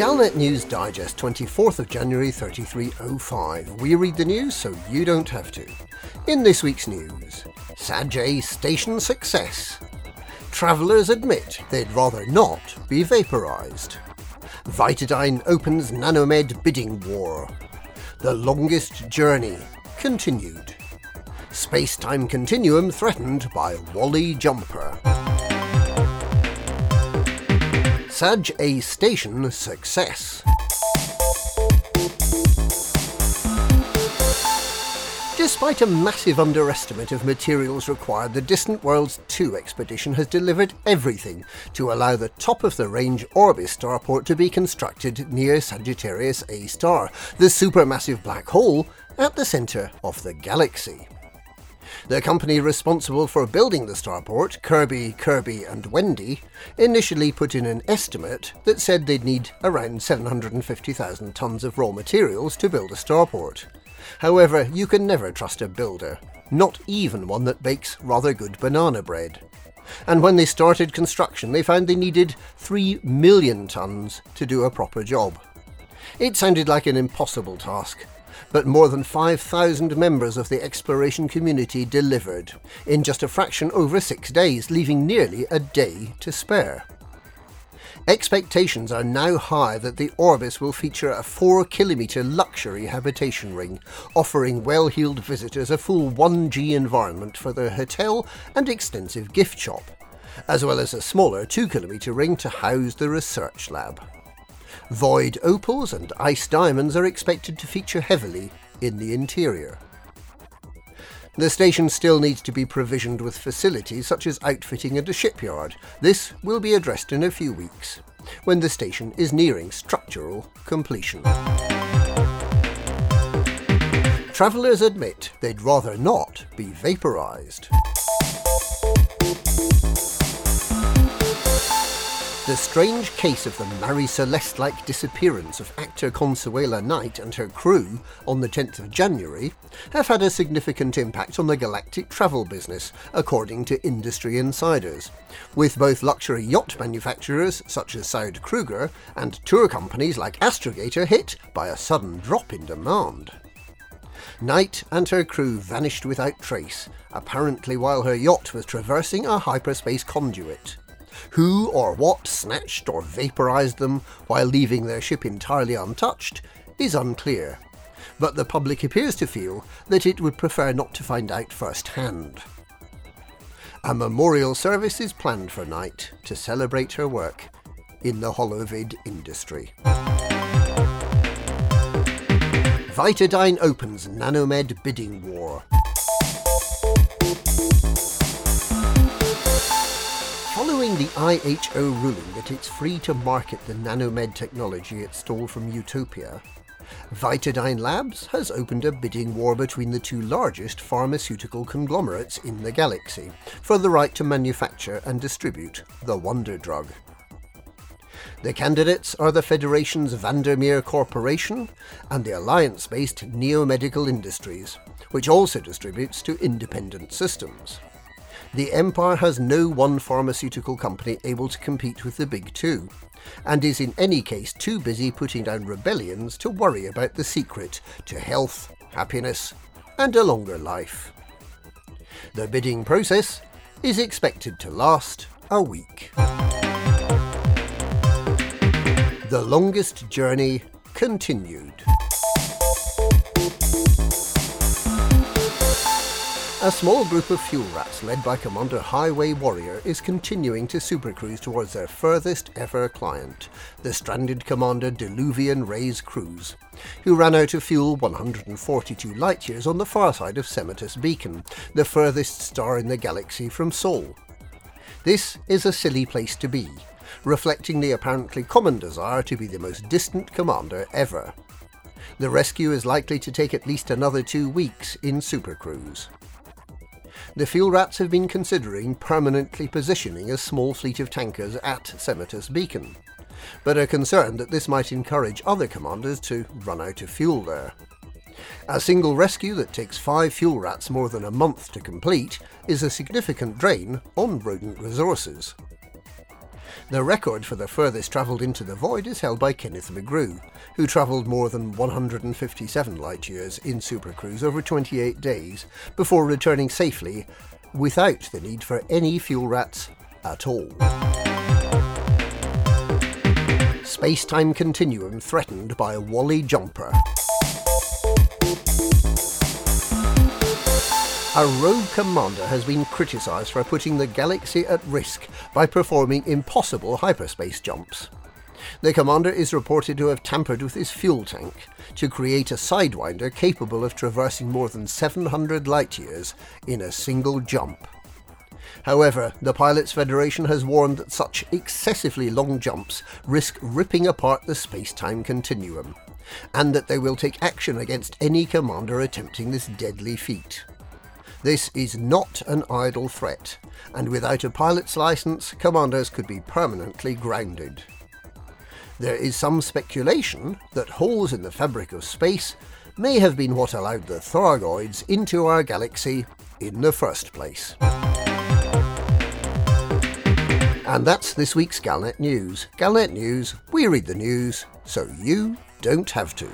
Galnet News Digest, 24th of January 3305. We read the news so you don't have to. In this week's news, Sag station success. Travellers admit they'd rather not be vaporised. Vitadyne opens Nanomed bidding war. The longest journey continued. Space-time continuum threatened by Wally Jumper. Sag A station success. Despite a massive underestimate of materials required, the Distant Worlds 2 expedition has delivered everything to allow the top of the range Orbis starport to be constructed near Sagittarius A star, the supermassive black hole at the centre of the galaxy. The company responsible for building the starport, Kirby, Kirby and Wendy, initially put in an estimate that said they'd need around 750,000 tonnes of raw materials to build a starport. However, you can never trust a builder, not even one that bakes rather good banana bread. And when they started construction, they found they needed 3 million tonnes to do a proper job. It sounded like an impossible task, but more than 5,000 members of the exploration community delivered in just a fraction over six days, leaving nearly a day to spare. Expectations are now high that the Orbis will feature a 4 kilometre luxury habitation ring, offering well heeled visitors a full 1G environment for their hotel and extensive gift shop, as well as a smaller 2 kilometre ring to house the research lab. Void opals and ice diamonds are expected to feature heavily in the interior. The station still needs to be provisioned with facilities such as outfitting and a shipyard. This will be addressed in a few weeks, when the station is nearing structural completion. Travellers admit they'd rather not be vaporised. The strange case of the Marie Celeste like disappearance of actor Consuela Knight and her crew on the 10th of January have had a significant impact on the galactic travel business, according to industry insiders, with both luxury yacht manufacturers such as Saud Kruger and tour companies like Astrogator hit by a sudden drop in demand. Knight and her crew vanished without trace, apparently while her yacht was traversing a hyperspace conduit. Who or what snatched or vaporized them while leaving their ship entirely untouched is unclear, but the public appears to feel that it would prefer not to find out firsthand. A memorial service is planned for Knight to celebrate her work in the holovid industry. Vitadyne opens Nanomed bidding war. Following the IHO ruling that it's free to market the nanomed technology it stole from Utopia, Vitadyne Labs has opened a bidding war between the two largest pharmaceutical conglomerates in the galaxy for the right to manufacture and distribute the wonder drug. The candidates are the Federation's Vandermeer Corporation and the alliance based Neomedical Industries, which also distributes to Independent Systems. The Empire has no one pharmaceutical company able to compete with the big two, and is in any case too busy putting down rebellions to worry about the secret to health, happiness, and a longer life. The bidding process is expected to last a week. The longest journey continued. A small group of fuel rats led by Commander Highway Warrior is continuing to supercruise towards their furthest ever client, the stranded Commander Diluvian Rays Cruise, who ran out of fuel 142 light years on the far side of Semotus Beacon, the furthest star in the galaxy from Sol. This is a silly place to be, reflecting the apparently common desire to be the most distant commander ever. The rescue is likely to take at least another two weeks in supercruise the fuel rats have been considering permanently positioning a small fleet of tankers at Semotus Beacon, but are concerned that this might encourage other commanders to run out of fuel there. A single rescue that takes five fuel rats more than a month to complete is a significant drain on rodent resources. The record for the furthest travelled into the void is held by Kenneth McGrew, who travelled more than 157 light years in Super Cruise over 28 days before returning safely without the need for any fuel rats at all. Space time continuum threatened by a Wally jumper. A rogue commander has been criticised for putting the galaxy at risk by performing impossible hyperspace jumps. The commander is reported to have tampered with his fuel tank to create a sidewinder capable of traversing more than 700 light years in a single jump. However, the Pilots Federation has warned that such excessively long jumps risk ripping apart the space time continuum, and that they will take action against any commander attempting this deadly feat. This is not an idle threat, and without a pilot's license, commanders could be permanently grounded. There is some speculation that holes in the fabric of space may have been what allowed the Thargoids into our galaxy in the first place. And that's this week's Galnet News. Galnet News, we read the news, so you don't have to.